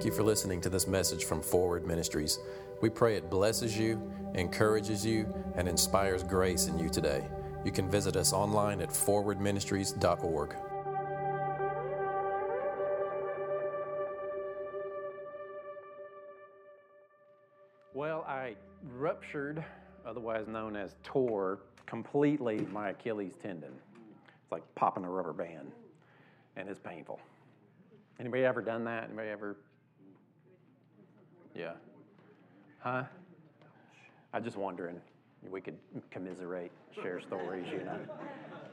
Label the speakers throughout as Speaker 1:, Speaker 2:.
Speaker 1: Thank you for listening to this message from Forward Ministries. We pray it blesses you, encourages you, and inspires grace in you today. You can visit us online at forwardministries.org.
Speaker 2: Well, I ruptured, otherwise known as tore, completely my Achilles tendon. It's like popping a rubber band, and it's painful. Anybody ever done that? Anybody ever? Yeah. Huh? I'm just wondering. We could commiserate, share stories, you know.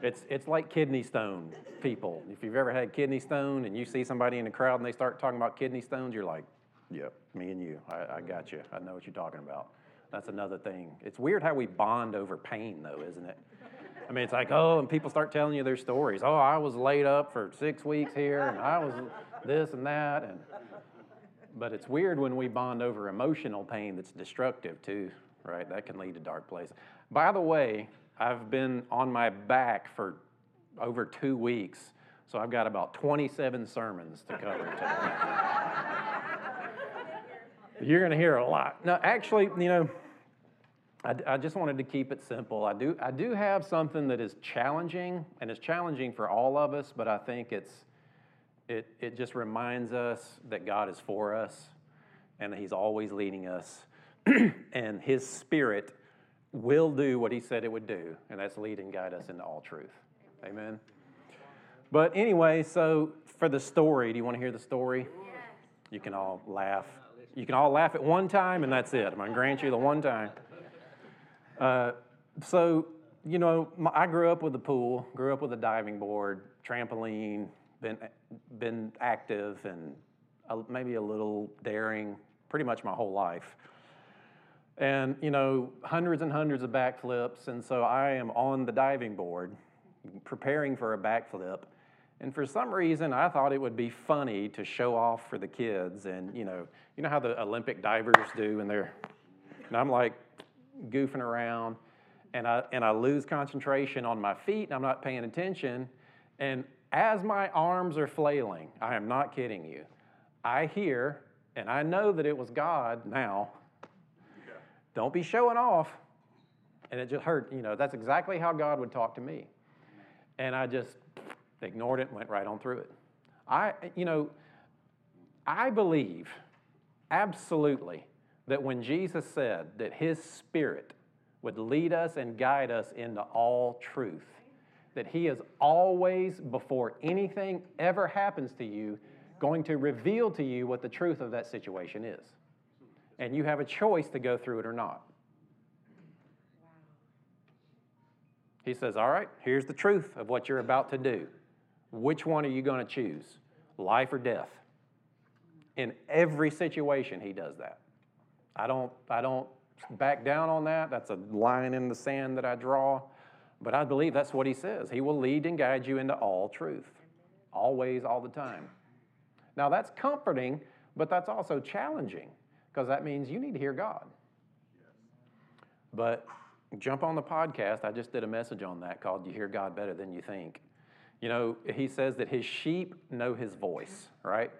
Speaker 2: It's, it's like kidney stone people. If you've ever had kidney stone and you see somebody in the crowd and they start talking about kidney stones, you're like, yep, me and you. I, I got you. I know what you're talking about. That's another thing. It's weird how we bond over pain, though, isn't it? I mean, it's like, oh, and people start telling you their stories. Oh, I was laid up for six weeks here, and I was this and that. And, but it's weird when we bond over emotional pain that's destructive, too right? That can lead to dark places. By the way, I've been on my back for over two weeks, so I've got about 27 sermons to cover today. You're going to hear a lot. No, actually, you know, I, I, just wanted to keep it simple. I do, I do have something that is challenging, and it's challenging for all of us, but I think it's, it, it just reminds us that God is for us and that He's always leading us and His Spirit will do what He said it would do, and that's lead and guide us into all truth. Amen. But anyway, so for the story, do you want to hear the story? You can all laugh. You can all laugh at one time, and that's it. I'm going to grant you the one time. Uh, so, you know, I grew up with a pool, grew up with a diving board, trampoline, been, been active and maybe a little daring pretty much my whole life. And you know hundreds and hundreds of backflips and so i am on the diving board preparing for a backflip. And for some reason i thought it would be funny to show off for the kids and you know you know how the olympic divers do and they're and i'm like goofing around and i and i lose concentration on my feet and i'm not paying attention. And as my arms are flailing i am not kidding you i hear and i know that it was god now don't be showing off. And it just hurt. You know, that's exactly how God would talk to me. And I just ignored it and went right on through it. I, you know, I believe absolutely that when Jesus said that his spirit would lead us and guide us into all truth, that he is always, before anything ever happens to you, going to reveal to you what the truth of that situation is and you have a choice to go through it or not. He says, All right, here's the truth of what you're about to do. Which one are you going to choose, life or death? In every situation, he does that. I don't, I don't back down on that. That's a line in the sand that I draw. But I believe that's what he says. He will lead and guide you into all truth, always, all the time. Now, that's comforting, but that's also challenging because that means you need to hear God. But jump on the podcast. I just did a message on that called You Hear God Better Than You Think. You know, he says that his sheep know his voice, right?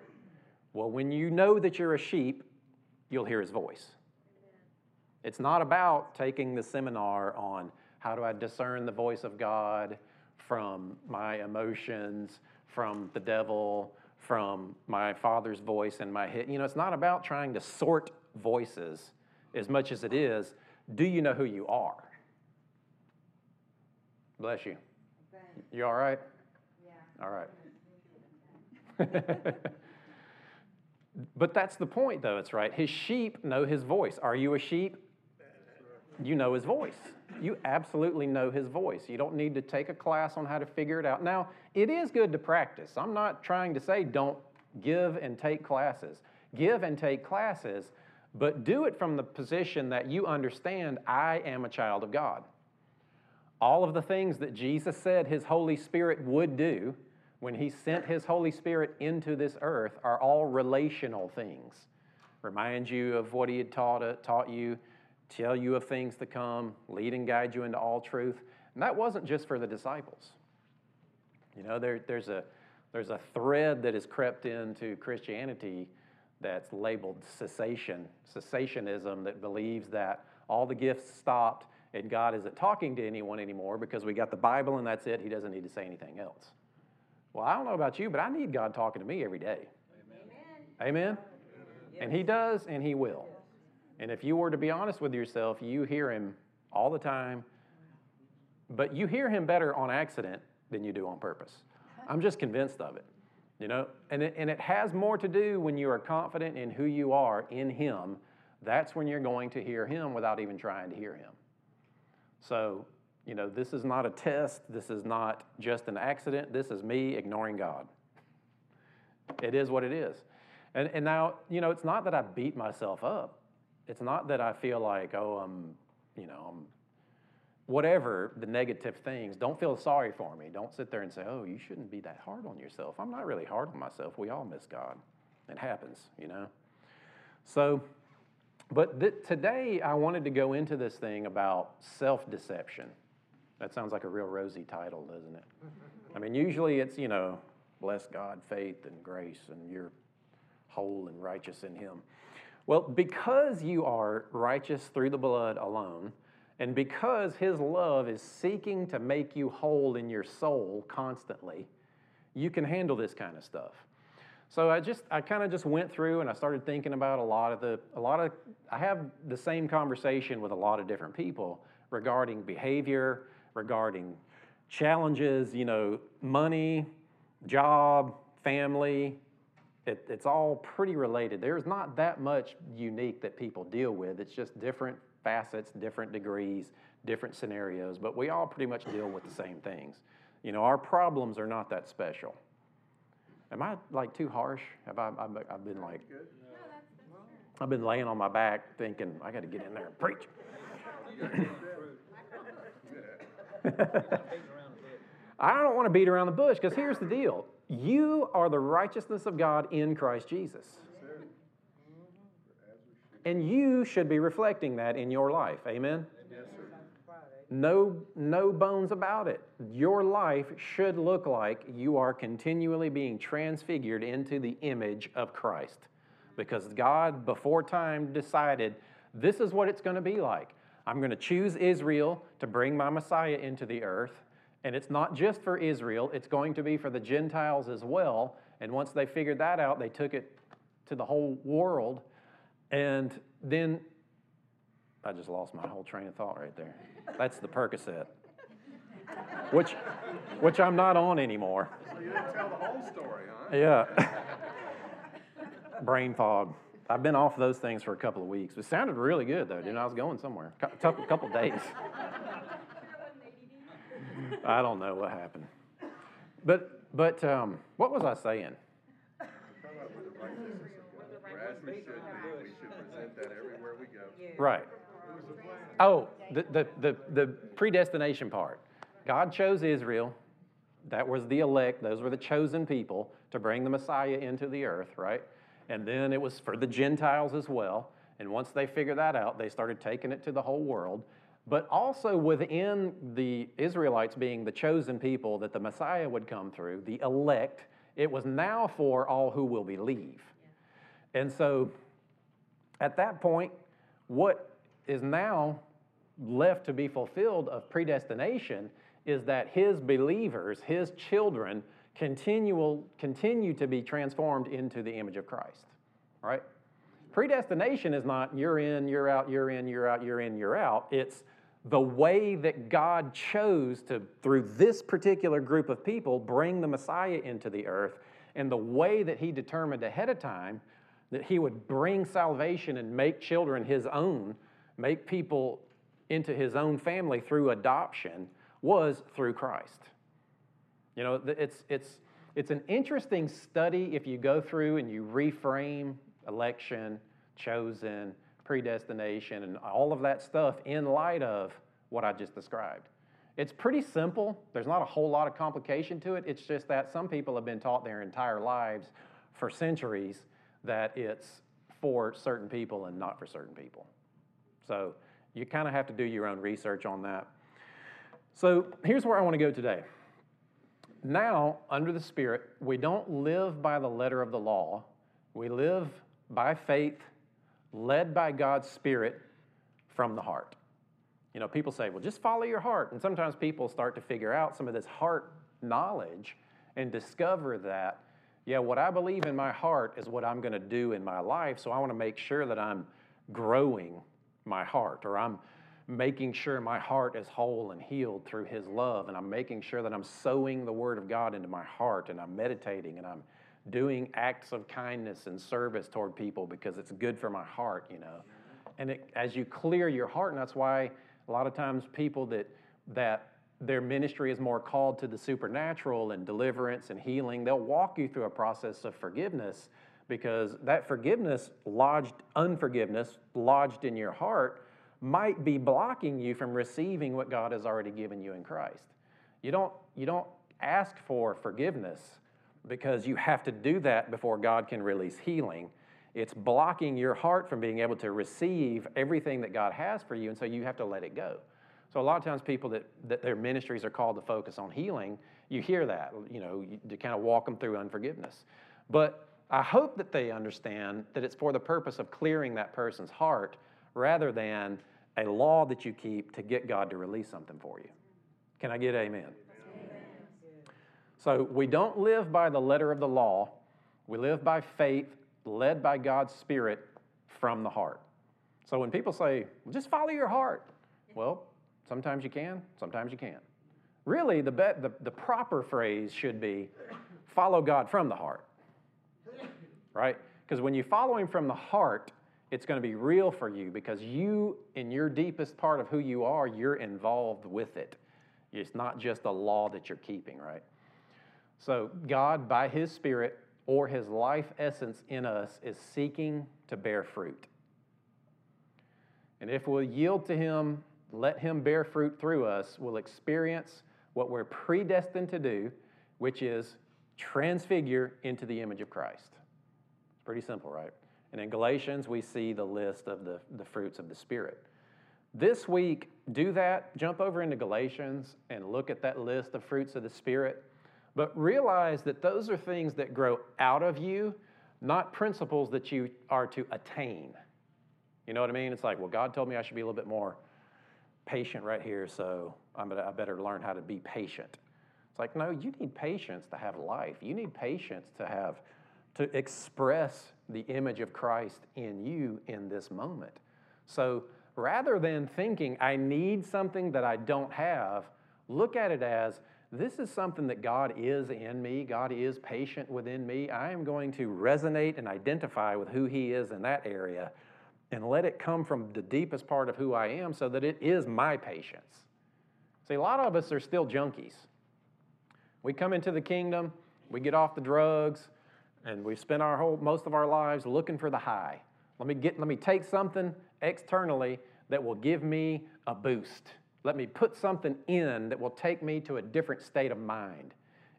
Speaker 2: Well, when you know that you're a sheep, you'll hear his voice. It's not about taking the seminar on how do I discern the voice of God from my emotions, from the devil, from my father's voice and my head. You know, it's not about trying to sort voices as much as it is do you know who you are? Bless you. You all right? Yeah. All right. but that's the point, though, it's right. His sheep know his voice. Are you a sheep? You know his voice. You absolutely know his voice. You don't need to take a class on how to figure it out. Now, it is good to practice. I'm not trying to say don't give and take classes. Give and take classes, but do it from the position that you understand I am a child of God. All of the things that Jesus said his Holy Spirit would do when he sent his Holy Spirit into this earth are all relational things. Remind you of what he had taught, uh, taught you, tell you of things to come, lead and guide you into all truth. And that wasn't just for the disciples. You know, there, there's, a, there's a thread that has crept into Christianity that's labeled cessation, cessationism, that believes that all the gifts stopped and God isn't talking to anyone anymore because we got the Bible and that's it. He doesn't need to say anything else. Well, I don't know about you, but I need God talking to me every day. Amen. Amen? And He does, and He will. And if you were to be honest with yourself, you hear Him all the time, but you hear Him better on accident than you do on purpose. I'm just convinced of it. You know, and it, and it has more to do when you are confident in who you are in Him. That's when you're going to hear Him without even trying to hear Him. So, you know, this is not a test. This is not just an accident. This is me ignoring God. It is what it is. And, and now, you know, it's not that I beat myself up. It's not that I feel like, oh, I'm, you know, I'm whatever the negative things, don't feel sorry for me. Don't sit there and say, oh, you shouldn't be that hard on yourself. I'm not really hard on myself. We all miss God. It happens, you know. So, but th- today I wanted to go into this thing about self deception. That sounds like a real rosy title, doesn't it? I mean, usually it's, you know, bless God, faith, and grace, and you're whole and righteous in Him. Well, because you are righteous through the blood alone, and because His love is seeking to make you whole in your soul constantly, you can handle this kind of stuff. So I just I kind of just went through and I started thinking about a lot of the a lot of I have the same conversation with a lot of different people regarding behavior, regarding challenges, you know, money, job, family. It, it's all pretty related. There's not that much unique that people deal with. It's just different facets, different degrees, different scenarios, but we all pretty much deal with the same things. You know, our problems are not that special. Am I like too harsh? Have I, I've, I've been like, I've been laying on my back thinking, I got to get in there and preach. I don't want to beat around the bush because here's the deal you are the righteousness of God in Christ Jesus. And you should be reflecting that in your life. Amen? No, no bones about it. Your life should look like you are continually being transfigured into the image of Christ. Because God, before time, decided this is what it's going to be like. I'm going to choose Israel to bring my Messiah into the earth. And it's not just for Israel, it's going to be for the Gentiles as well. And once they figured that out, they took it to the whole world. And then I just lost my whole train of thought right there. That's the Percocet, which, which I'm not on anymore.
Speaker 3: So you didn't tell the whole story, huh?
Speaker 2: Yeah. Brain fog. I've been off those things for a couple of weeks. It sounded really good though, dude. I was going somewhere. A couple, couple days. I don't know what happened. But but um, what was I saying? Right. Oh, the, the, the, the predestination part. God chose Israel. That was the elect. Those were the chosen people to bring the Messiah into the earth, right? And then it was for the Gentiles as well. And once they figured that out, they started taking it to the whole world. But also within the Israelites being the chosen people that the Messiah would come through, the elect, it was now for all who will believe. And so at that point, what is now left to be fulfilled of predestination is that his believers, his children, continual, continue to be transformed into the image of Christ. Right? Predestination is not you're in, you're out, you're in, you're out, you're in, you're out. It's the way that God chose to, through this particular group of people, bring the Messiah into the earth, and the way that He determined ahead of time that He would bring salvation and make children His own, make people into His own family through adoption, was through Christ. You know, it's, it's, it's an interesting study if you go through and you reframe election, chosen, predestination, and all of that stuff in light of what I just described. It's pretty simple. There's not a whole lot of complication to it. It's just that some people have been taught their entire lives for centuries that it's for certain people and not for certain people. So you kind of have to do your own research on that. So here's where I want to go today. Now, under the Spirit, we don't live by the letter of the law, we live by faith, led by God's Spirit from the heart. You know, people say, well, just follow your heart. And sometimes people start to figure out some of this heart knowledge and discover that, yeah, what I believe in my heart is what I'm going to do in my life. So I want to make sure that I'm growing my heart or I'm making sure my heart is whole and healed through His love. And I'm making sure that I'm sowing the Word of God into my heart and I'm meditating and I'm doing acts of kindness and service toward people because it's good for my heart, you know. And it, as you clear your heart, and that's why a lot of times people that that their ministry is more called to the supernatural and deliverance and healing, they'll walk you through a process of forgiveness because that forgiveness lodged unforgiveness lodged in your heart might be blocking you from receiving what God has already given you in Christ. You don't you don't ask for forgiveness because you have to do that before God can release healing. It's blocking your heart from being able to receive everything that God has for you, and so you have to let it go. So a lot of times people that, that their ministries are called to focus on healing, you hear that, you know, to kind of walk them through unforgiveness. But I hope that they understand that it's for the purpose of clearing that person's heart rather than a law that you keep to get God to release something for you. Can I get amen? So we don't live by the letter of the law. We live by faith, led by God's Spirit from the heart. So when people say, well, just follow your heart, well, sometimes you can, sometimes you can't. Really, the, the, the proper phrase should be follow God from the heart, right? Because when you follow Him from the heart, it's going to be real for you because you, in your deepest part of who you are, you're involved with it. It's not just a law that you're keeping, right? So, God, by His Spirit or His life essence in us, is seeking to bear fruit. And if we'll yield to Him, let Him bear fruit through us, we'll experience what we're predestined to do, which is transfigure into the image of Christ. It's pretty simple, right? And in Galatians, we see the list of the, the fruits of the Spirit. This week, do that, jump over into Galatians and look at that list of fruits of the Spirit but realize that those are things that grow out of you, not principles that you are to attain. You know what I mean? It's like, well, God told me I should be a little bit more patient right here, so I'm gonna, I better learn how to be patient. It's like, no, you need patience to have life. You need patience to have, to express the image of Christ in you in this moment. So rather than thinking, I need something that I don't have, look at it as, this is something that God is in me. God is patient within me. I am going to resonate and identify with who He is in that area and let it come from the deepest part of who I am so that it is my patience. See, a lot of us are still junkies. We come into the kingdom, we get off the drugs, and we spend our whole most of our lives looking for the high. Let me get let me take something externally that will give me a boost. Let me put something in that will take me to a different state of mind.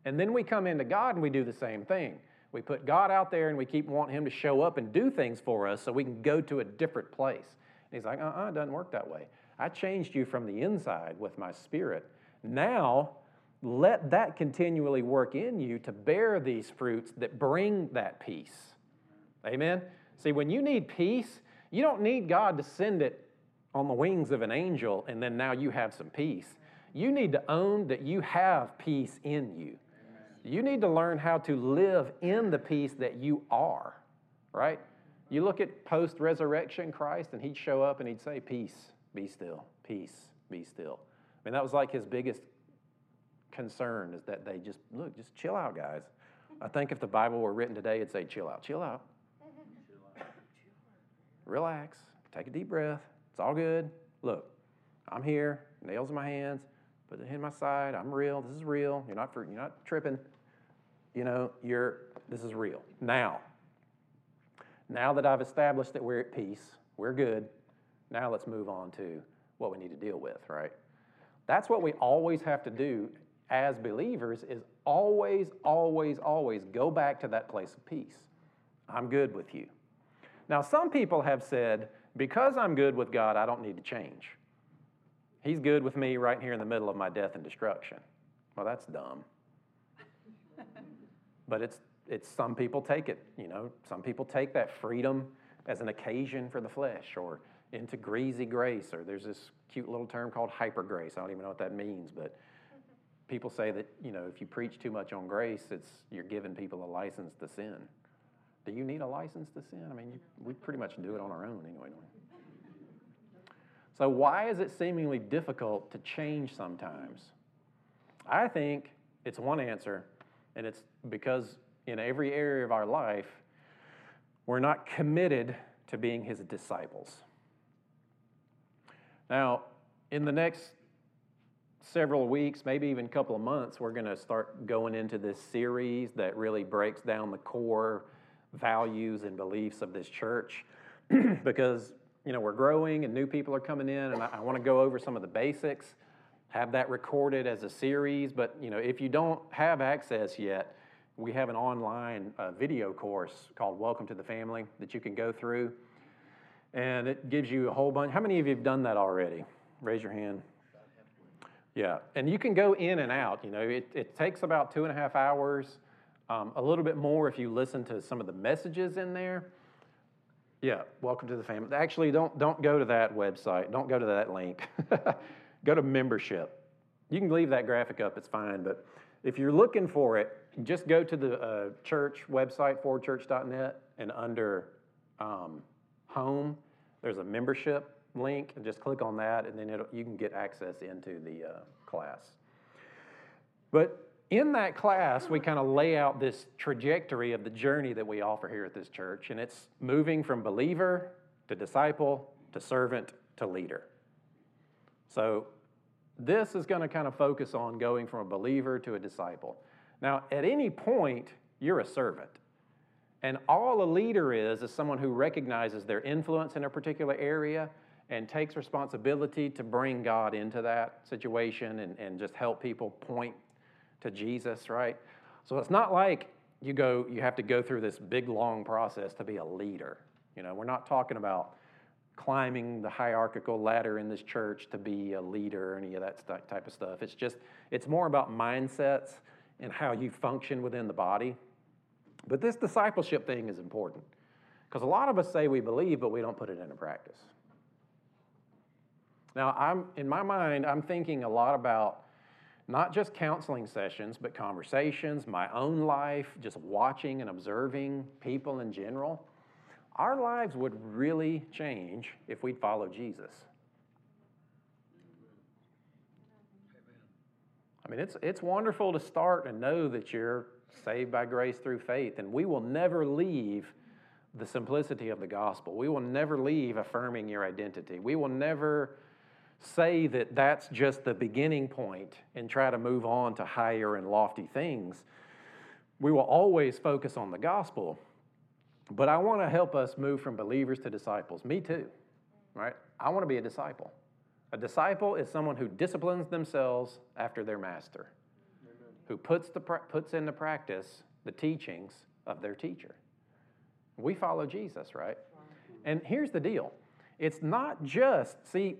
Speaker 2: And then we come into God and we do the same thing. We put God out there and we keep wanting Him to show up and do things for us so we can go to a different place. And He's like, uh uh-uh, uh, it doesn't work that way. I changed you from the inside with my spirit. Now, let that continually work in you to bear these fruits that bring that peace. Amen? See, when you need peace, you don't need God to send it on the wings of an angel and then now you have some peace. You need to own that you have peace in you. You need to learn how to live in the peace that you are, right? You look at post resurrection Christ and he'd show up and he'd say, Peace, be still, peace, be still. I mean, that was like his biggest concern is that they just, look, just chill out, guys. I think if the Bible were written today, it'd say, chill out, chill out. Relax, take a deep breath, it's all good. Look, I'm here, nails in my hands, put it in my side. I'm real. This is real. You're not for, you're not tripping. You know, you're this is real. Now, now that I've established that we're at peace, we're good. Now let's move on to what we need to deal with, right? That's what we always have to do as believers is always, always, always go back to that place of peace. I'm good with you. Now, some people have said, because I'm good with God, I don't need to change. He's good with me right here in the middle of my death and destruction. Well, that's dumb. but it's, it's some people take it, you know, some people take that freedom as an occasion for the flesh or into greasy grace, or there's this cute little term called hyper grace. I don't even know what that means, but people say that, you know, if you preach too much on grace, it's you're giving people a license to sin. Do you need a license to sin? I mean, you, we pretty much do it on our own anyway, So, why is it seemingly difficult to change sometimes? I think it's one answer, and it's because in every area of our life, we're not committed to being his disciples. Now, in the next several weeks, maybe even a couple of months, we're going to start going into this series that really breaks down the core values and beliefs of this church because you know we're growing and new people are coming in and I, I want to go over some of the basics have that recorded as a series but you know if you don't have access yet we have an online uh, video course called welcome to the family that you can go through and it gives you a whole bunch how many of you have done that already? Raise your hand. Yeah and you can go in and out you know it, it takes about two and a half hours um, a little bit more if you listen to some of the messages in there. Yeah, welcome to the family. Actually, don't don't go to that website. Don't go to that link. go to membership. You can leave that graphic up. It's fine. But if you're looking for it, just go to the uh, church website, forwardchurch.net, and under um, home, there's a membership link, and just click on that, and then you can get access into the uh, class. But in that class, we kind of lay out this trajectory of the journey that we offer here at this church, and it's moving from believer to disciple to servant to leader. So, this is going to kind of focus on going from a believer to a disciple. Now, at any point, you're a servant. And all a leader is, is someone who recognizes their influence in a particular area and takes responsibility to bring God into that situation and, and just help people point to Jesus, right? So it's not like you go, you have to go through this big long process to be a leader. You know, we're not talking about climbing the hierarchical ladder in this church to be a leader or any of that type of stuff. It's just, it's more about mindsets and how you function within the body. But this discipleship thing is important because a lot of us say we believe, but we don't put it into practice. Now, I'm in my mind, I'm thinking a lot about not just counseling sessions, but conversations, my own life, just watching and observing people in general, our lives would really change if we'd follow Jesus. I mean, it's, it's wonderful to start and know that you're saved by grace through faith, and we will never leave the simplicity of the gospel. We will never leave affirming your identity. We will never say that that's just the beginning point and try to move on to higher and lofty things. We will always focus on the gospel, but I want to help us move from believers to disciples. Me too, right? I want to be a disciple. A disciple is someone who disciplines themselves after their master, Amen. who puts, the, puts into practice the teachings of their teacher. We follow Jesus, right? And here's the deal it's not just, see,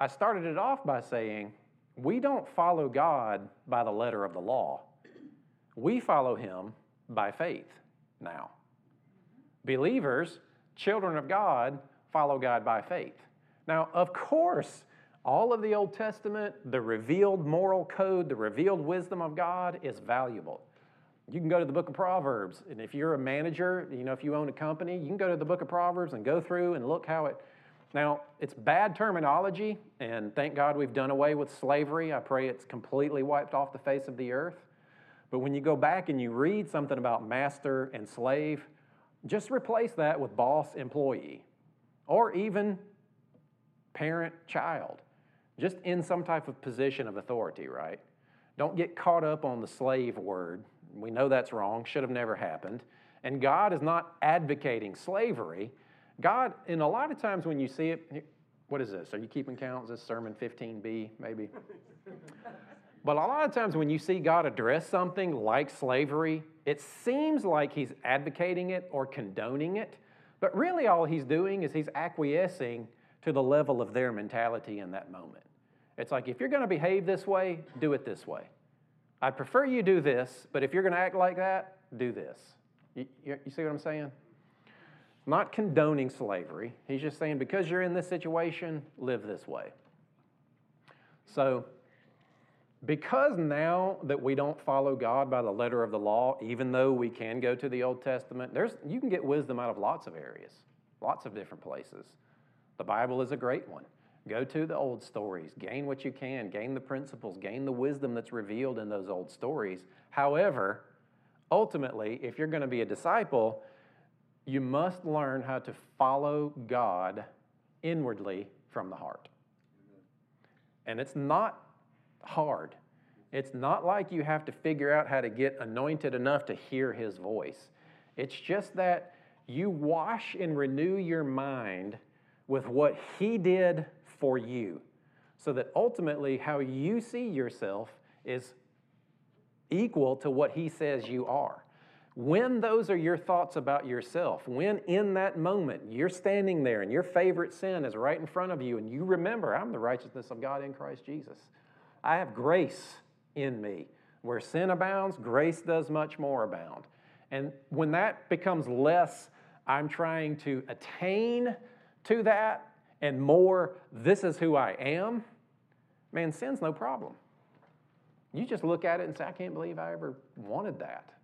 Speaker 2: I started it off by saying, we don't follow God by the letter of the law. We follow Him by faith now. Believers, children of God, follow God by faith. Now, of course, all of the Old Testament, the revealed moral code, the revealed wisdom of God is valuable. You can go to the book of Proverbs, and if you're a manager, you know, if you own a company, you can go to the book of Proverbs and go through and look how it now, it's bad terminology, and thank God we've done away with slavery. I pray it's completely wiped off the face of the earth. But when you go back and you read something about master and slave, just replace that with boss employee or even parent child, just in some type of position of authority, right? Don't get caught up on the slave word. We know that's wrong, should have never happened. And God is not advocating slavery. God, and a lot of times when you see it, what is this? Are you keeping count? Is this sermon 15b, maybe? but a lot of times when you see God address something like slavery, it seems like he's advocating it or condoning it. But really, all he's doing is he's acquiescing to the level of their mentality in that moment. It's like, if you're going to behave this way, do it this way. I prefer you do this, but if you're going to act like that, do this. You, you, you see what I'm saying? Not condoning slavery. He's just saying because you're in this situation, live this way. So, because now that we don't follow God by the letter of the law, even though we can go to the Old Testament, there's, you can get wisdom out of lots of areas, lots of different places. The Bible is a great one. Go to the old stories, gain what you can, gain the principles, gain the wisdom that's revealed in those old stories. However, ultimately, if you're going to be a disciple, you must learn how to follow God inwardly from the heart. And it's not hard. It's not like you have to figure out how to get anointed enough to hear his voice. It's just that you wash and renew your mind with what he did for you, so that ultimately how you see yourself is equal to what he says you are. When those are your thoughts about yourself, when in that moment you're standing there and your favorite sin is right in front of you, and you remember, I'm the righteousness of God in Christ Jesus. I have grace in me. Where sin abounds, grace does much more abound. And when that becomes less, I'm trying to attain to that and more, this is who I am, man, sin's no problem. You just look at it and say, I can't believe I ever wanted that.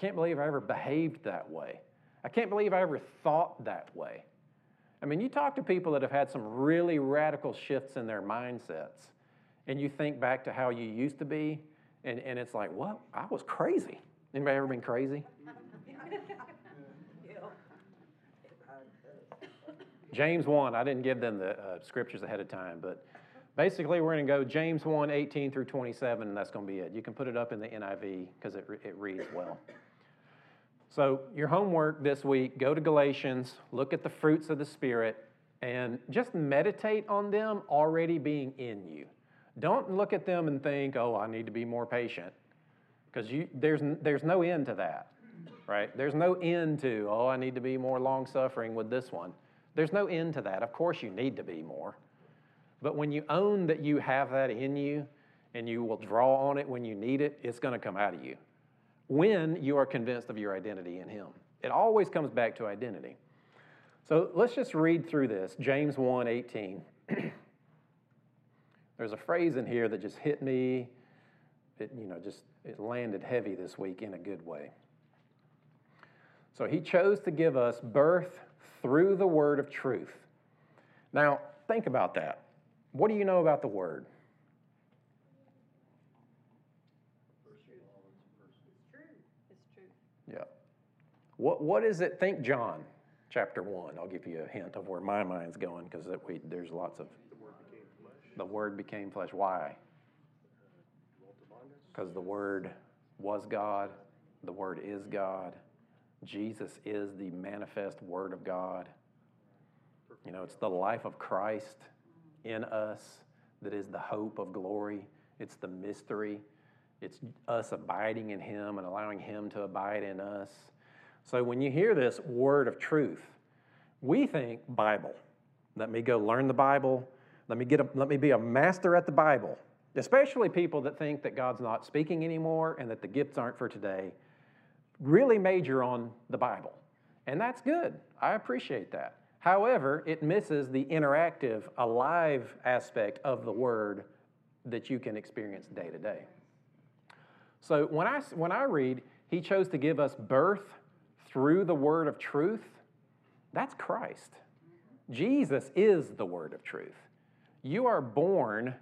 Speaker 2: I can't believe I ever behaved that way. I can't believe I ever thought that way. I mean, you talk to people that have had some really radical shifts in their mindsets, and you think back to how you used to be, and, and it's like, what? I was crazy. Anybody ever been crazy? James 1, I didn't give them the uh, scriptures ahead of time, but basically we're going to go James 1, 18 through 27, and that's going to be it. You can put it up in the NIV because it, it reads well. So, your homework this week go to Galatians, look at the fruits of the Spirit, and just meditate on them already being in you. Don't look at them and think, oh, I need to be more patient, because there's, there's no end to that, right? There's no end to, oh, I need to be more long suffering with this one. There's no end to that. Of course, you need to be more. But when you own that you have that in you and you will draw on it when you need it, it's going to come out of you. When you are convinced of your identity in Him, it always comes back to identity. So let's just read through this James 1 18. There's a phrase in here that just hit me. It, you know, just it landed heavy this week in a good way. So he chose to give us birth through the word of truth. Now, think about that. What do you know about the word? Yeah. What, what is it? Think John chapter 1. I'll give you a hint of where my mind's going because there's lots of.
Speaker 3: The word became flesh.
Speaker 2: The word became flesh. Why? Because the word was God, the word is God, Jesus is the manifest Word of God. You know, it's the life of Christ in us that is the hope of glory. It's the mystery. It's us abiding in Him and allowing Him to abide in us. So when you hear this word of truth, we think Bible. Let me go learn the Bible. Let me, get a, let me be a master at the Bible. Especially people that think that God's not speaking anymore and that the gifts aren't for today really major on the Bible. And that's good. I appreciate that. However, it misses the interactive, alive aspect of the Word that you can experience day to day. So when I, when I read, He chose to give us birth through the Word of truth, that's Christ. Jesus is the Word of truth. You are born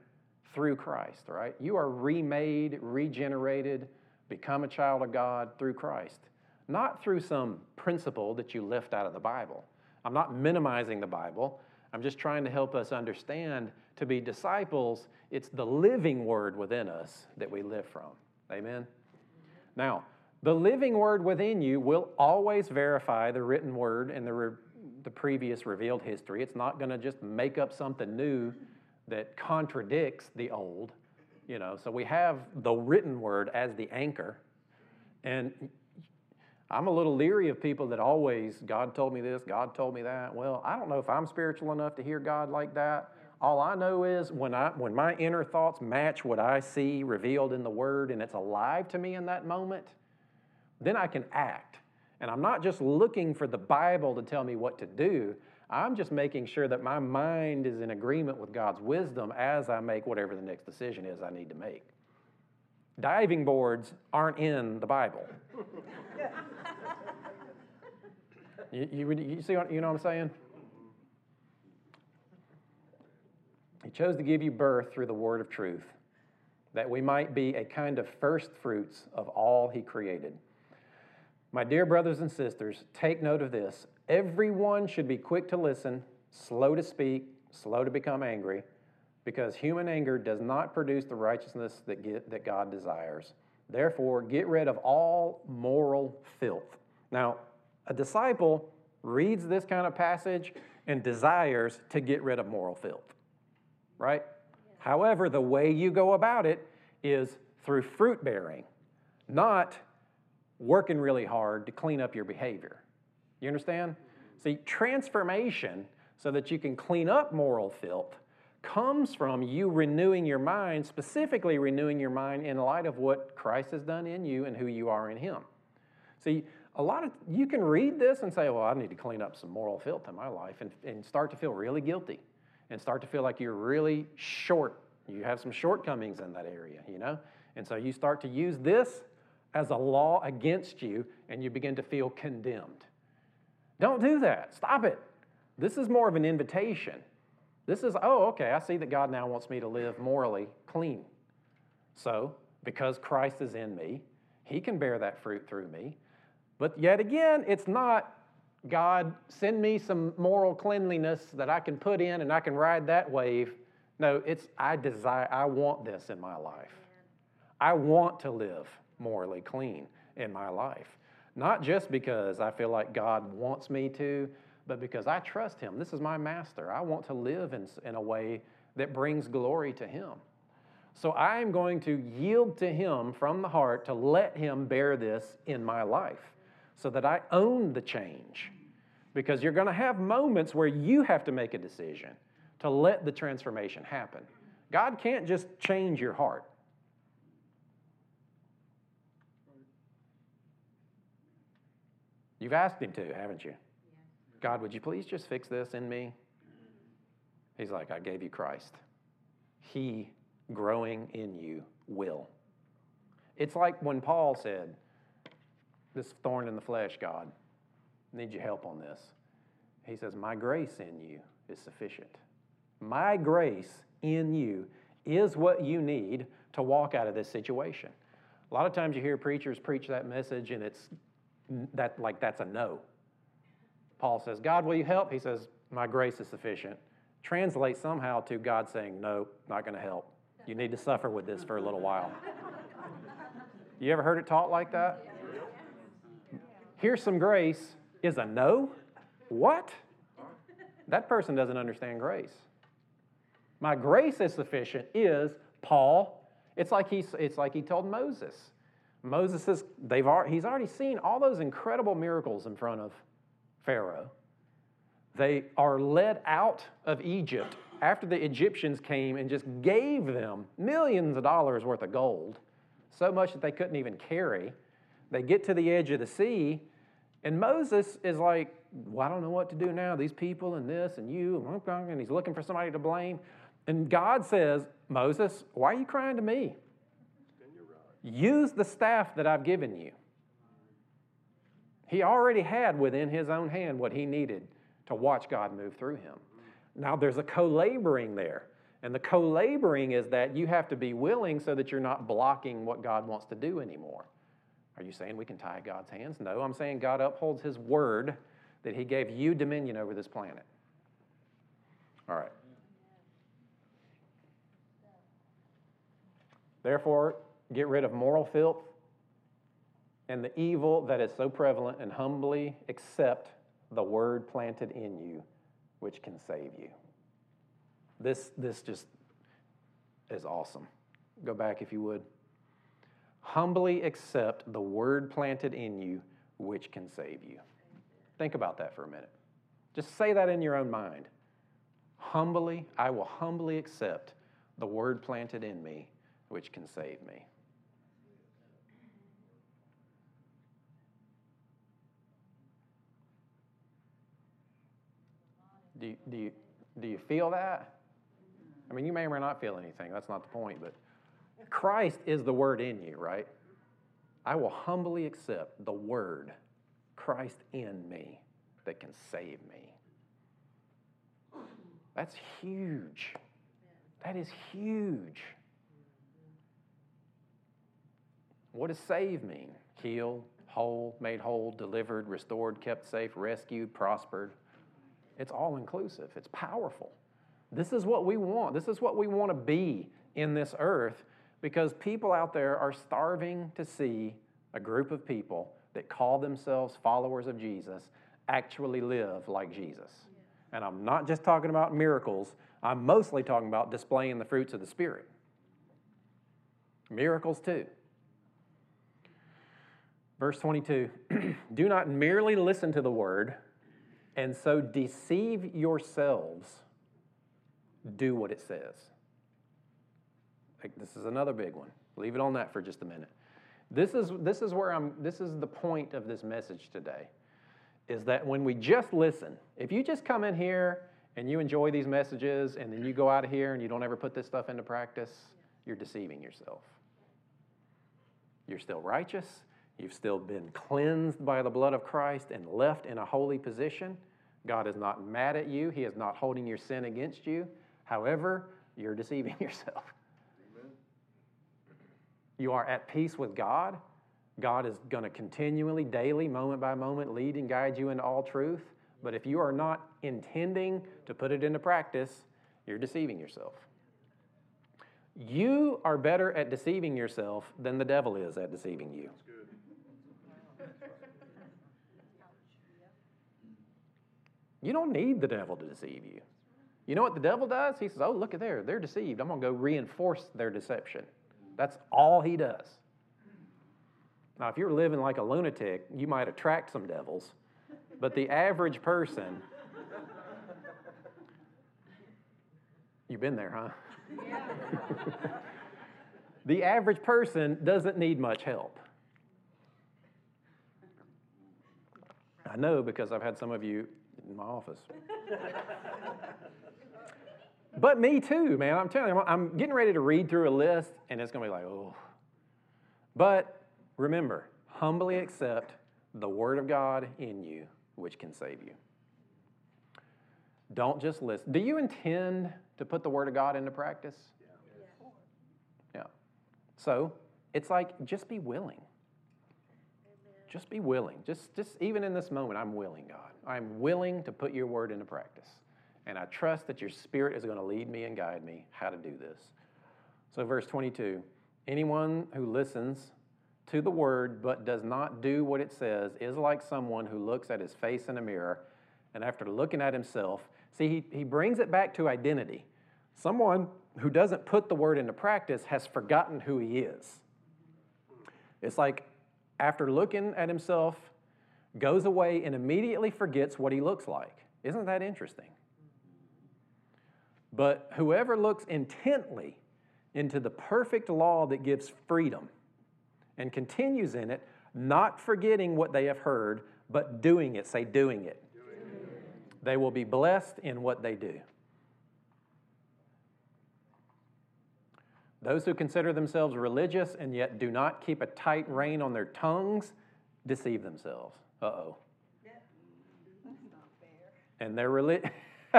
Speaker 2: through Christ, right? You are remade, regenerated, become a child of God through Christ, not through some principle that you lift out of the Bible. I'm not minimizing the Bible. I'm just trying to help us understand to be disciples, it's the living word within us that we live from. Amen? Now, the living word within you will always verify the written word and the, re- the previous revealed history. It's not going to just make up something new that contradicts the old. You know, so we have the written word as the anchor. And I'm a little leery of people that always, God told me this, God told me that. Well, I don't know if I'm spiritual enough to hear God like that. All I know is when, I, when my inner thoughts match what I see revealed in the Word and it's alive to me in that moment, then I can act. And I'm not just looking for the Bible to tell me what to do. I'm just making sure that my mind is in agreement with God's wisdom as I make whatever the next decision is I need to make. Diving boards aren't in the Bible. you, you, you, see what, you know what I'm saying? He chose to give you birth through the word of truth, that we might be a kind of first fruits of all he created. My dear brothers and sisters, take note of this. Everyone should be quick to listen, slow to speak, slow to become angry, because human anger does not produce the righteousness that, get, that God desires. Therefore, get rid of all moral filth. Now, a disciple reads this kind of passage and desires to get rid of moral filth, right? However, the way you go about it is through fruit bearing, not working really hard to clean up your behavior. You understand? See, transformation so that you can clean up moral filth comes from you renewing your mind, specifically renewing your mind in light of what Christ has done in you and who you are in Him. See, a lot of you can read this and say, Well, I need to clean up some moral filth in my life, and, and start to feel really guilty and start to feel like you're really short. You have some shortcomings in that area, you know? And so you start to use this as a law against you and you begin to feel condemned. Don't do that. Stop it. This is more of an invitation. This is, oh, okay, I see that God now wants me to live morally clean. So, because Christ is in me, He can bear that fruit through me. But yet again, it's not God, send me some moral cleanliness that I can put in and I can ride that wave. No, it's I desire, I want this in my life. I want to live morally clean in my life. Not just because I feel like God wants me to, but because I trust Him. This is my master. I want to live in, in a way that brings glory to Him. So I am going to yield to Him from the heart to let Him bear this in my life so that I own the change. Because you're going to have moments where you have to make a decision to let the transformation happen. God can't just change your heart. You've asked him to, haven't you? God, would you please just fix this in me? He's like, I gave you Christ. He growing in you will. It's like when Paul said, This thorn in the flesh, God, need your help on this. He says, My grace in you is sufficient. My grace in you is what you need to walk out of this situation. A lot of times you hear preachers preach that message and it's that like that's a no. Paul says, God, will you help? He says, My grace is sufficient. Translate somehow to God saying, No, not going to help. You need to suffer with this for a little while. You ever heard it taught like that? Here's some grace is a no? What? That person doesn't understand grace. My grace is sufficient is Paul. It's like, he, it's like he told Moses. Moses is, they've, he's already seen all those incredible miracles in front of Pharaoh. They are led out of Egypt after the Egyptians came and just gave them millions of dollars worth of gold, so much that they couldn't even carry. They get to the edge of the sea, and Moses is like, well, I don't know what to do now. These people and this and you, and he's looking for somebody to blame. And God says, Moses, why are you crying to me? Use the staff that I've given you. He already had within his own hand what he needed to watch God move through him. Now there's a co laboring there. And the co laboring is that you have to be willing so that you're not blocking what God wants to do anymore. Are you saying we can tie God's hands? No, I'm saying God upholds his word that he gave you dominion over this planet. All right. Therefore, get rid of moral filth and the evil that is so prevalent and humbly accept the word planted in you which can save you. This, this just is awesome. Go back if you would. Humbly accept the word planted in you which can save you. Think about that for a minute. Just say that in your own mind. Humbly, I will humbly accept the word planted in me which can save me. Do you, do you, do you feel that? I mean, you may or may not feel anything. That's not the point, but Christ is the word in you, right? I will humbly accept the word, Christ in me, that can save me. That's huge. That is huge. What does save mean? Healed, whole, made whole, delivered, restored, kept safe, rescued, prospered. It's all inclusive, it's powerful. This is what we want. This is what we want to be in this earth because people out there are starving to see a group of people that call themselves followers of Jesus actually live like Jesus. And I'm not just talking about miracles, I'm mostly talking about displaying the fruits of the Spirit. Miracles too. Verse 22 Do not merely listen to the word and so deceive yourselves, do what it says. Like, this is another big one. Leave it on that for just a minute. This is, this is where I'm, this is the point of this message today, is that when we just listen, if you just come in here and you enjoy these messages and then you go out of here and you don't ever put this stuff into practice, you're deceiving yourself. You're still righteous, you've still been cleansed by the blood of Christ and left in a holy position. God is not mad at you, He is not holding your sin against you. However, you're deceiving yourself. You are at peace with God. God is going to continually, daily, moment by moment, lead and guide you into all truth. But if you are not intending to put it into practice, you're deceiving yourself. You are better at deceiving yourself than the devil is at deceiving you. You don't need the devil to deceive you. You know what the devil does? He says, Oh, look at there. They're deceived. I'm going to go reinforce their deception. That's all he does. Now, if you're living like a lunatic, you might attract some devils, but the average person, you've been there, huh? Yeah. the average person doesn't need much help. I know because I've had some of you in my office. but me too, man. I'm telling you, I'm getting ready to read through a list, and it's going to be like, oh. But remember, humbly accept the Word of God in you, which can save you. Don't just listen. Do you intend to put the Word of God into practice? Yeah. yeah. So it's like just be willing. Just be willing. Just, just even in this moment, I'm willing, God. I'm willing to put your word into practice. And I trust that your spirit is going to lead me and guide me how to do this. So, verse 22 anyone who listens to the word but does not do what it says is like someone who looks at his face in a mirror and after looking at himself, see, he, he brings it back to identity. Someone who doesn't put the word into practice has forgotten who he is. It's like after looking at himself, goes away and immediately forgets what he looks like. Isn't that interesting? But whoever looks intently into the perfect law that gives freedom and continues in it, not forgetting what they have heard, but doing it, say, doing it. Doing it. They will be blessed in what they do. Those who consider themselves religious and yet do not keep a tight rein on their tongues deceive themselves. Uh oh. And they're religious.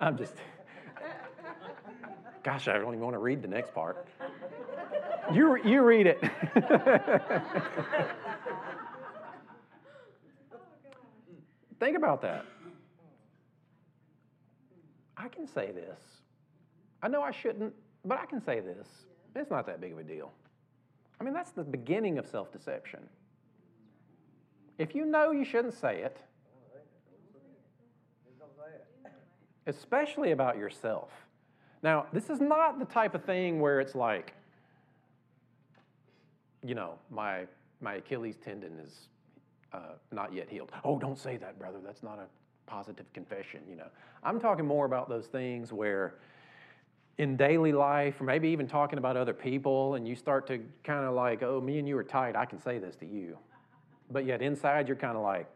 Speaker 2: I'm just. Gosh, I don't even want to read the next part. You, you read it. Think about that. I can say this. I know I shouldn't, but I can say this. It's not that big of a deal. I mean, that's the beginning of self deception. If you know you shouldn't say it, especially about yourself. Now, this is not the type of thing where it's like, you know, my, my Achilles tendon is uh, not yet healed. Oh, don't say that, brother. That's not a positive confession, you know. I'm talking more about those things where in daily life, or maybe even talking about other people, and you start to kind of like, oh, me and you are tight, I can say this to you. but yet inside you're kind of like,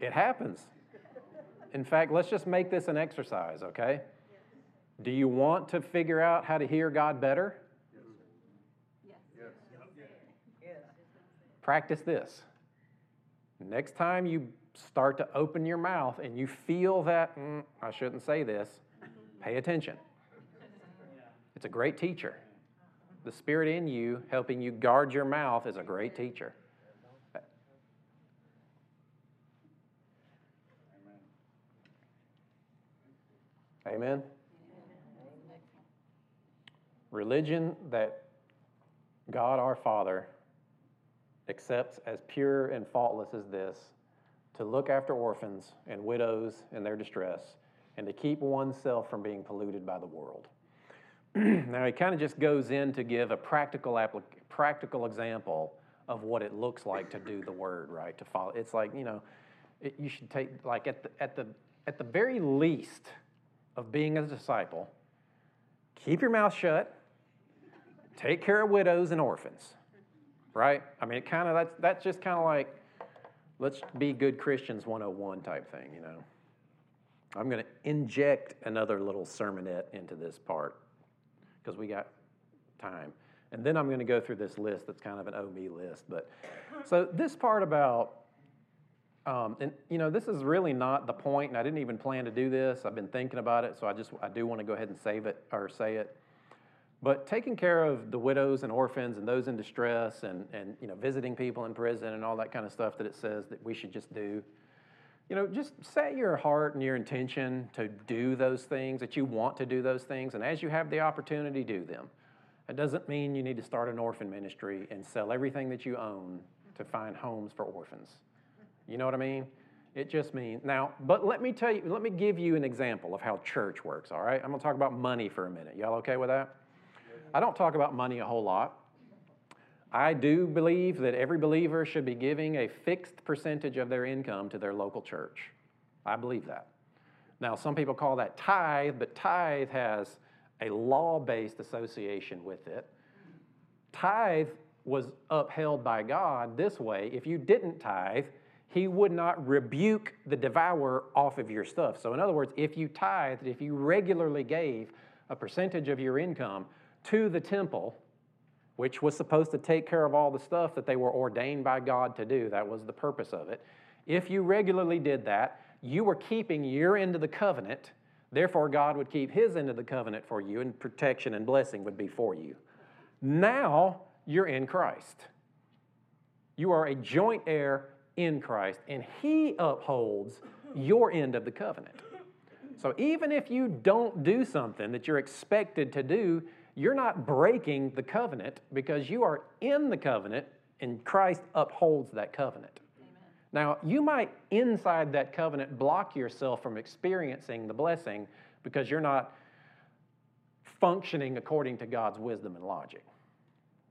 Speaker 2: it happens. In fact, let's just make this an exercise, okay? Do you want to figure out how to hear God better? Practice this. Next time you start to open your mouth and you feel that, mm, I shouldn't say this, pay attention. It's a great teacher. The Spirit in you helping you guard your mouth is a great teacher. Amen. Religion that God our Father accepts as pure and faultless as this to look after orphans and widows in their distress and to keep oneself from being polluted by the world. now, he kind of just goes in to give a practical, applic- practical example of what it looks like to do the word, right? To follow. It's like, you know, it, you should take, like, at the, at, the, at the very least of being a disciple, keep your mouth shut, take care of widows and orphans right? I mean, it kind of that's that's just kind of like let's be good Christians 101 type thing, you know. I'm going to inject another little sermonette into this part because we got time. And then I'm going to go through this list that's kind of an oh me list. But so this part about, um, and you know, this is really not the point, and I didn't even plan to do this. I've been thinking about it, so I just I do want to go ahead and save it or say it. But taking care of the widows and orphans and those in distress and, and you know, visiting people in prison and all that kind of stuff that it says that we should just do, you know, just set your heart and your intention to do those things, that you want to do those things. And as you have the opportunity, do them. It doesn't mean you need to start an orphan ministry and sell everything that you own to find homes for orphans. You know what I mean? It just means, now, but let me tell you, let me give you an example of how church works, all right? I'm gonna talk about money for a minute. Y'all okay with that? I don't talk about money a whole lot. I do believe that every believer should be giving a fixed percentage of their income to their local church. I believe that. Now, some people call that tithe, but tithe has a law based association with it. Tithe was upheld by God this way if you didn't tithe, He would not rebuke the devourer off of your stuff. So, in other words, if you tithed, if you regularly gave a percentage of your income, to the temple, which was supposed to take care of all the stuff that they were ordained by God to do. That was the purpose of it. If you regularly did that, you were keeping your end of the covenant. Therefore, God would keep his end of the covenant for you, and protection and blessing would be for you. Now you're in Christ. You are a joint heir in Christ, and he upholds your end of the covenant. So even if you don't do something that you're expected to do, you're not breaking the covenant because you are in the covenant and Christ upholds that covenant. Amen. Now, you might inside that covenant block yourself from experiencing the blessing because you're not functioning according to God's wisdom and logic.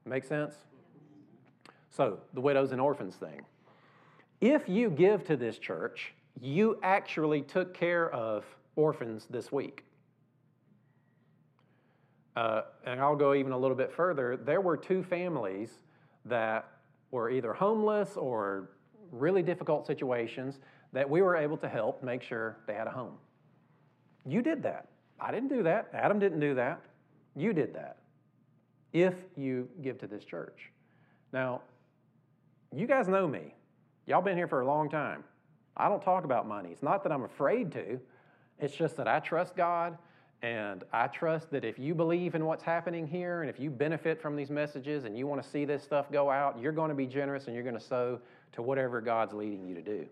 Speaker 2: Make sense? So, the widows and orphans thing. If you give to this church, you actually took care of orphans this week. Uh, and I'll go even a little bit further. There were two families that were either homeless or really difficult situations that we were able to help make sure they had a home. You did that. I didn't do that. Adam didn't do that. You did that. If you give to this church. Now, you guys know me. Y'all been here for a long time. I don't talk about money. It's not that I'm afraid to, it's just that I trust God and I trust that if you believe in what's happening here and if you benefit from these messages and you want to see this stuff go out, you're going to be generous and you're going to sow to whatever God's leading you to do.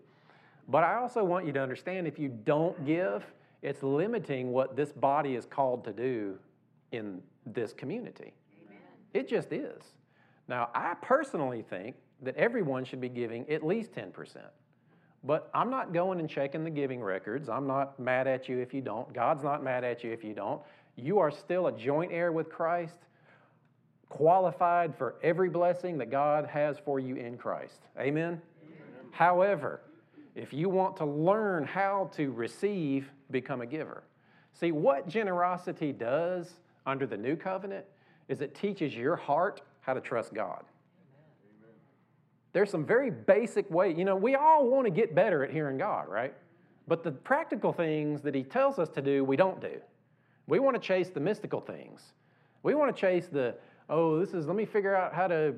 Speaker 2: But I also want you to understand if you don't give, it's limiting what this body is called to do in this community. Amen. It just is. Now, I personally think that everyone should be giving at least 10%. But I'm not going and checking the giving records. I'm not mad at you if you don't. God's not mad at you if you don't. You are still a joint heir with Christ, qualified for every blessing that God has for you in Christ. Amen? Amen? However, if you want to learn how to receive, become a giver. See, what generosity does under the new covenant is it teaches your heart how to trust God. There's some very basic way, you know, we all want to get better at hearing God, right? But the practical things that he tells us to do, we don't do. We want to chase the mystical things. We want to chase the, oh, this is, let me figure out how to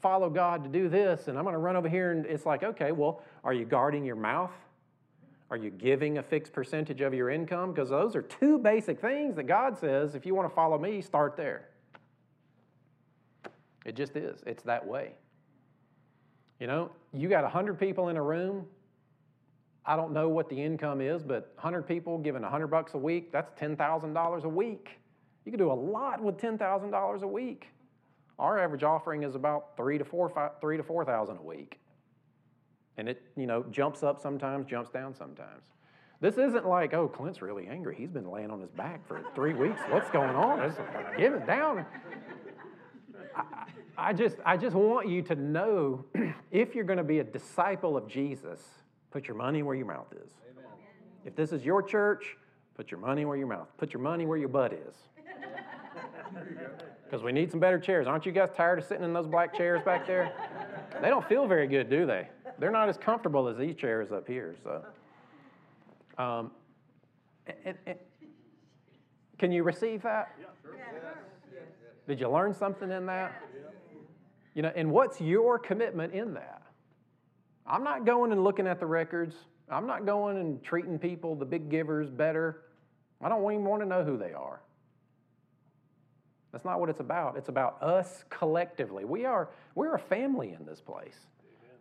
Speaker 2: follow God to do this, and I'm going to run over here. And it's like, okay, well, are you guarding your mouth? Are you giving a fixed percentage of your income? Because those are two basic things that God says if you want to follow me, start there. It just is, it's that way. You know, you got 100 people in a room. I don't know what the income is, but 100 people giving 100 bucks a week, that's $10,000 a week. You can do a lot with $10,000 a week. Our average offering is about three to four, five, three to four thousand a week, and it you know jumps up sometimes, jumps down sometimes. This isn't like oh Clint's really angry. He's been laying on his back for three weeks. What's going on? Give it down. I, I just I just want you to know if you're going to be a disciple of Jesus, put your money where your mouth is. Amen. If this is your church, put your money where your mouth. Put your money where your butt is because we need some better chairs. Aren't you guys tired of sitting in those black chairs back there? They don't feel very good, do they? They're not as comfortable as these chairs up here. So, um, and, and, can you receive that? Did you learn something in that? You know, and what's your commitment in that? I'm not going and looking at the records. I'm not going and treating people, the big givers, better. I don't even want to know who they are. That's not what it's about. It's about us collectively. We are we're a family in this place.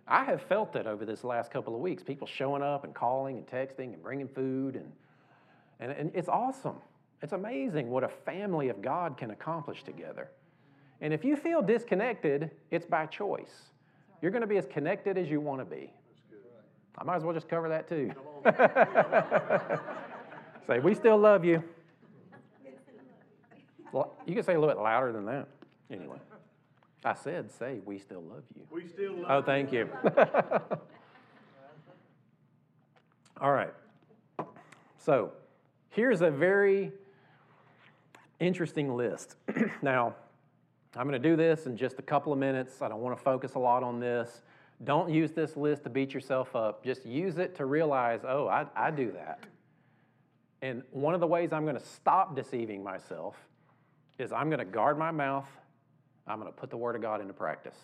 Speaker 2: I have felt it over this last couple of weeks. People showing up and calling and texting and bringing food and and, and it's awesome. It's amazing what a family of God can accomplish together. And if you feel disconnected, it's by choice. You're going to be as connected as you want to be. I might as well just cover that too. Say, we still love you. Well, you can say a little bit louder than that. Anyway, I said, say, we still love you.
Speaker 4: We still love
Speaker 2: Oh, thank you. All right. So, here's a very interesting list. now, I'm going to do this in just a couple of minutes. I don't want to focus a lot on this. Don't use this list to beat yourself up. Just use it to realize, oh, I, I do that. And one of the ways I'm going to stop deceiving myself is I'm going to guard my mouth. I'm going to put the Word of God into practice.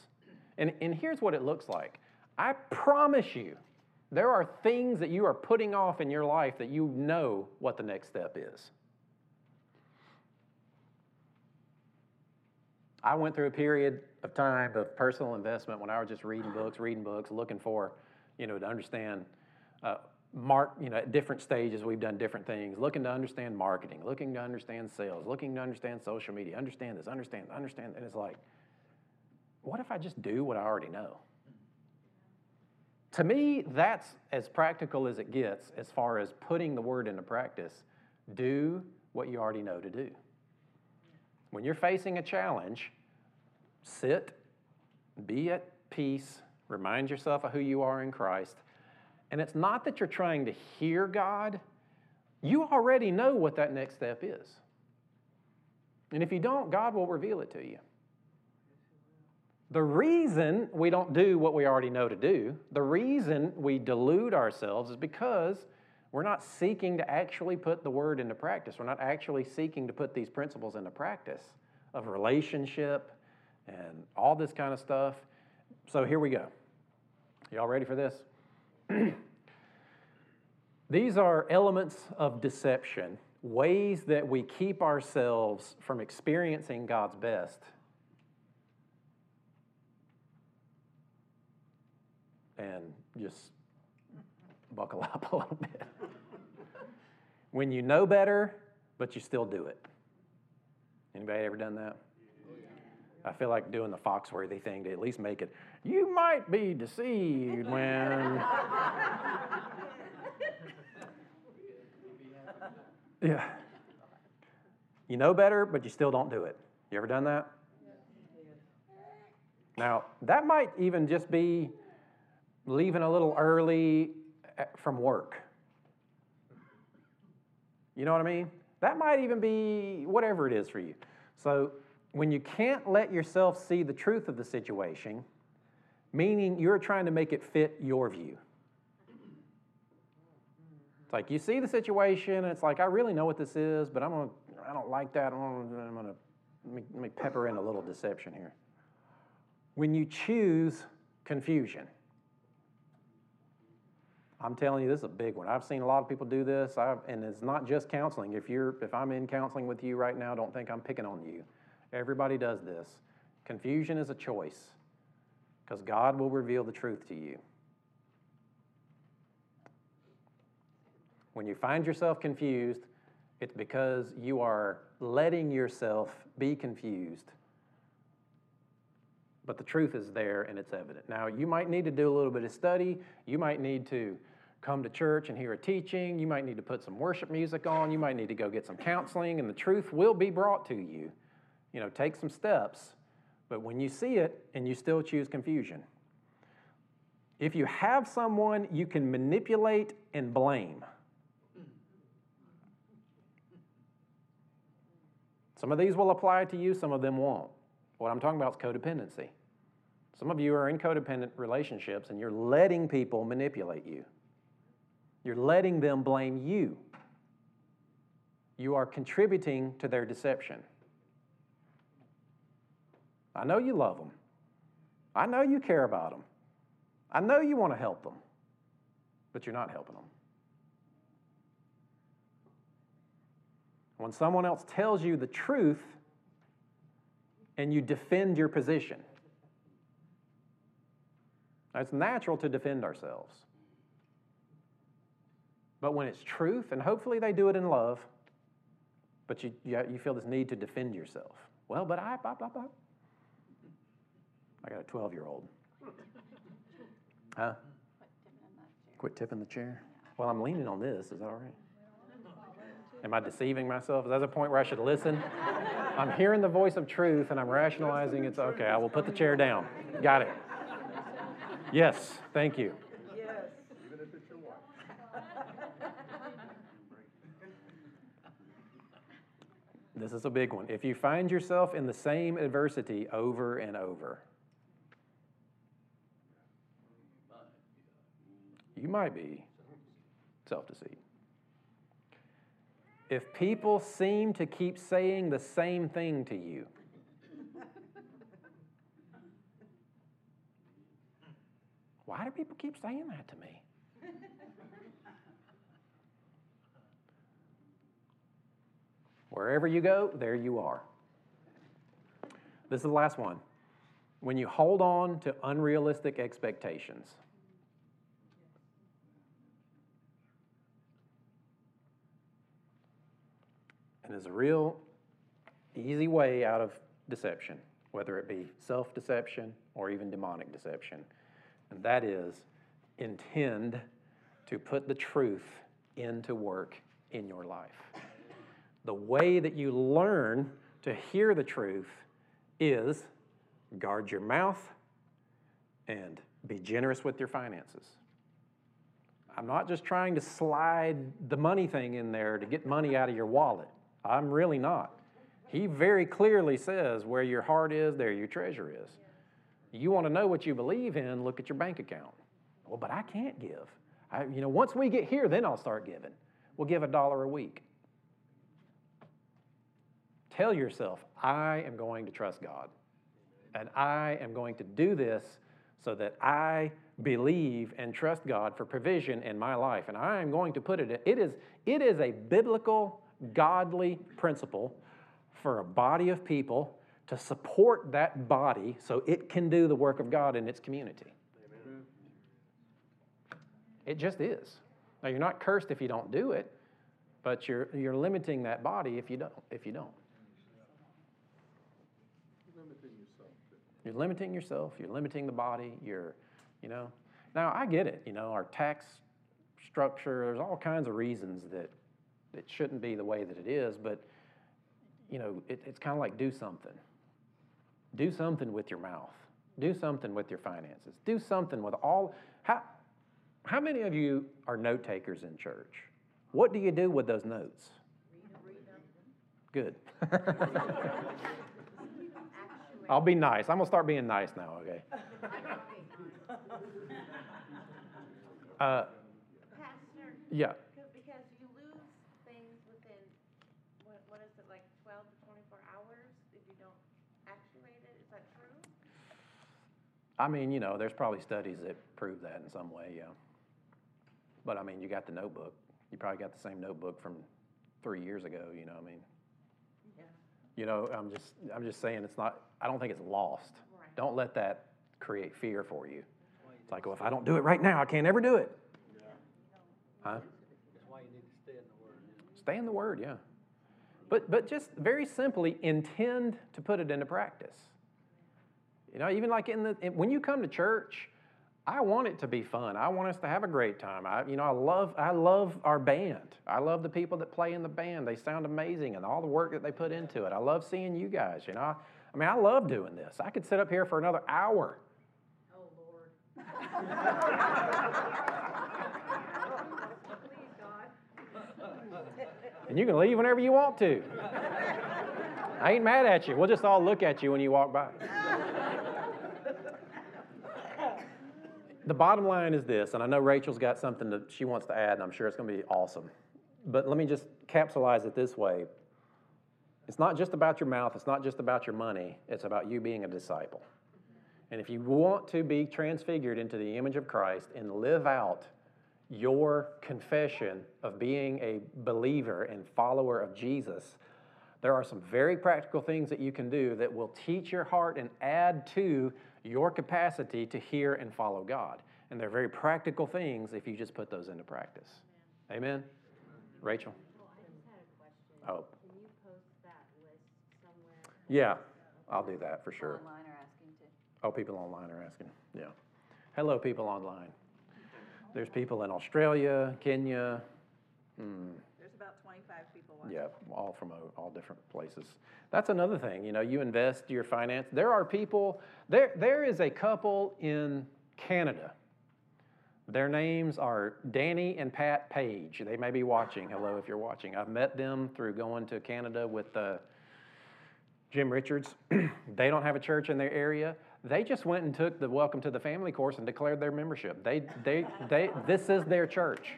Speaker 2: And, and here's what it looks like I promise you, there are things that you are putting off in your life that you know what the next step is. I went through a period of time of personal investment when I was just reading books, reading books, looking for, you know, to understand uh, mark, you know, at different stages, we've done different things, looking to understand marketing, looking to understand sales, looking to understand social media, understand this, understand, understand. And it's like, what if I just do what I already know? To me, that's as practical as it gets as far as putting the word into practice. Do what you already know to do. When you're facing a challenge, sit, be at peace, remind yourself of who you are in Christ, and it's not that you're trying to hear God, you already know what that next step is. And if you don't, God will reveal it to you. The reason we don't do what we already know to do, the reason we delude ourselves is because we're not seeking to actually put the word into practice. We're not actually seeking to put these principles into practice of relationship and all this kind of stuff. So here we go. Y'all ready for this? These are elements of deception, ways that we keep ourselves from experiencing God's best. And just buckle up a little bit. When you know better, but you still do it. Anybody ever done that? I feel like doing the Foxworthy thing to at least make it, you might be deceived when. yeah. You know better, but you still don't do it. You ever done that? Now, that might even just be leaving a little early eh, from work. You know what I mean? That might even be whatever it is for you. So when you can't let yourself see the truth of the situation, meaning you're trying to make it fit your view. It's like you see the situation, and it's like, I really know what this is, but I'm gonna, I don't like that. I'm gonna, I'm gonna let, me, let me pepper in a little deception here. When you choose confusion, I'm telling you, this is a big one. I've seen a lot of people do this, I've, and it's not just counseling. If you're, if I'm in counseling with you right now, don't think I'm picking on you. Everybody does this. Confusion is a choice because God will reveal the truth to you. When you find yourself confused, it's because you are letting yourself be confused. But the truth is there and it's evident. Now, you might need to do a little bit of study. You might need to come to church and hear a teaching. You might need to put some worship music on. You might need to go get some counseling, and the truth will be brought to you. You know, take some steps. But when you see it and you still choose confusion, if you have someone you can manipulate and blame, some of these will apply to you, some of them won't. What I'm talking about is codependency. Some of you are in codependent relationships and you're letting people manipulate you. You're letting them blame you. You are contributing to their deception. I know you love them. I know you care about them. I know you want to help them, but you're not helping them. When someone else tells you the truth and you defend your position, it's natural to defend ourselves. But when it's truth, and hopefully they do it in love, but you, you, you feel this need to defend yourself. Well, but I, blah, blah, blah. I got a 12 year old. Huh? Quit tipping the chair. Well, I'm leaning on this. Is that all right? Am I deceiving myself? Is that a point where I should listen? I'm hearing the voice of truth and I'm rationalizing it's okay. I will put the chair down. Got it. Yes, thank you. This is a big one. If you find yourself in the same adversity over and over, you might be self deceit. If people seem to keep saying the same thing to you, why do people keep saying that to me? Wherever you go, there you are. This is the last one. When you hold on to unrealistic expectations. And there's a real easy way out of deception, whether it be self deception or even demonic deception. And that is intend to put the truth into work in your life the way that you learn to hear the truth is guard your mouth and be generous with your finances. I'm not just trying to slide the money thing in there to get money out of your wallet. I'm really not. He very clearly says where your heart is, there your treasure is. You want to know what you believe in, look at your bank account. Well, but I can't give. I, you know, once we get here, then I'll start giving. We'll give a dollar a week. Tell yourself, I am going to trust God. And I am going to do this so that I believe and trust God for provision in my life. And I am going to put it, it is, it is a biblical, godly principle for a body of people to support that body so it can do the work of God in its community. Amen. It just is. Now you're not cursed if you don't do it, but you're, you're limiting that body if you don't. If you don't. You're limiting yourself, you're limiting the body, you're, you know. Now, I get it, you know, our tax structure, there's all kinds of reasons that it shouldn't be the way that it is, but, you know, it, it's kind of like do something. Do something with your mouth. Do something with your finances. Do something with all. How, how many of you are note takers in church? What do you do with those notes? Good. I'll be nice. I'm gonna start being nice now, okay? Uh,
Speaker 4: Pastor,
Speaker 2: yeah,
Speaker 4: because you lose things within, what, what is it, like twelve to twenty-four hours if you don't actuate it, is that true?
Speaker 2: I mean, you know, there's probably studies that prove that in some way, yeah. But I mean, you got the notebook. You probably got the same notebook from three years ago, you know, what I mean. You know, I'm just, I'm just saying it's not, I don't think it's lost.
Speaker 4: Right.
Speaker 2: Don't let that create fear for you. It's like, well, if I don't do it right now, I can't ever do it. Huh?
Speaker 5: That's why you need to stay in the Word.
Speaker 2: Stay in the Word, yeah. But, but just very simply intend to put it into practice. You know, even like in the in, when you come to church, I want it to be fun. I want us to have a great time. I, you know, I love I love our band. I love the people that play in the band. They sound amazing, and all the work that they put into it. I love seeing you guys. You know, I, mean, I love doing this. I could sit up here for another hour.
Speaker 4: Oh, Lord.
Speaker 2: And you can leave whenever you want to. I ain't mad at you. We'll just all look at you when you walk by. The bottom line is this, and I know Rachel's got something that she wants to add, and I'm sure it's going to be awesome. But let me just capsulize it this way it's not just about your mouth, it's not just about your money, it's about you being a disciple. And if you want to be transfigured into the image of Christ and live out your confession of being a believer and follower of Jesus, there are some very practical things that you can do that will teach your heart and add to your capacity to hear and follow God. And they're very practical things if you just put those into practice. Amen?
Speaker 6: Amen. Rachel?
Speaker 2: Oh. Yeah, I'll do that for sure. Oh, people online are asking. Yeah. Hello, people online. There's people in Australia, Kenya.
Speaker 7: Hmm. 25 people watching.
Speaker 2: Yeah, all from all different places. That's another thing. You know, you invest your finance. There are people. There, there is a couple in Canada. Their names are Danny and Pat Page. They may be watching. Hello, if you're watching. I've met them through going to Canada with uh, Jim Richards. they don't have a church in their area. They just went and took the Welcome to the Family course and declared their membership. They, they, they, this is their church.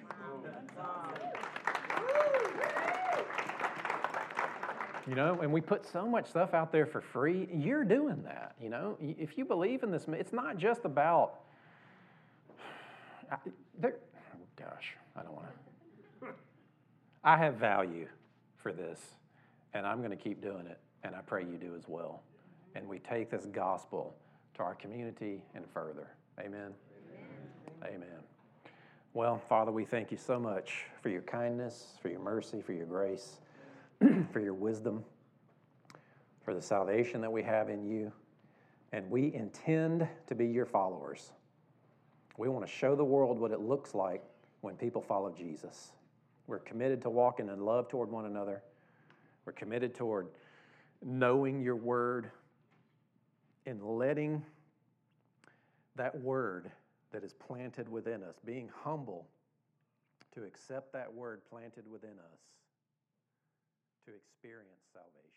Speaker 2: You know, and we put so much stuff out there for free. You're doing that, you know. If you believe in this, it's not just about. I, there, oh gosh, I don't want to. I have value for this, and I'm going to keep doing it, and I pray you do as well. And we take this gospel to our community and further. Amen. Amen. Amen. Well, Father, we thank you so much for your kindness, for your mercy, for your grace for your wisdom, for the salvation that we have in you. And we intend to be your followers. We want to show the world what it looks like when people follow Jesus. We're committed to walking in love toward one another. We're committed toward knowing your word and letting that word that is planted within us, being humble to accept that word planted within us to experience salvation.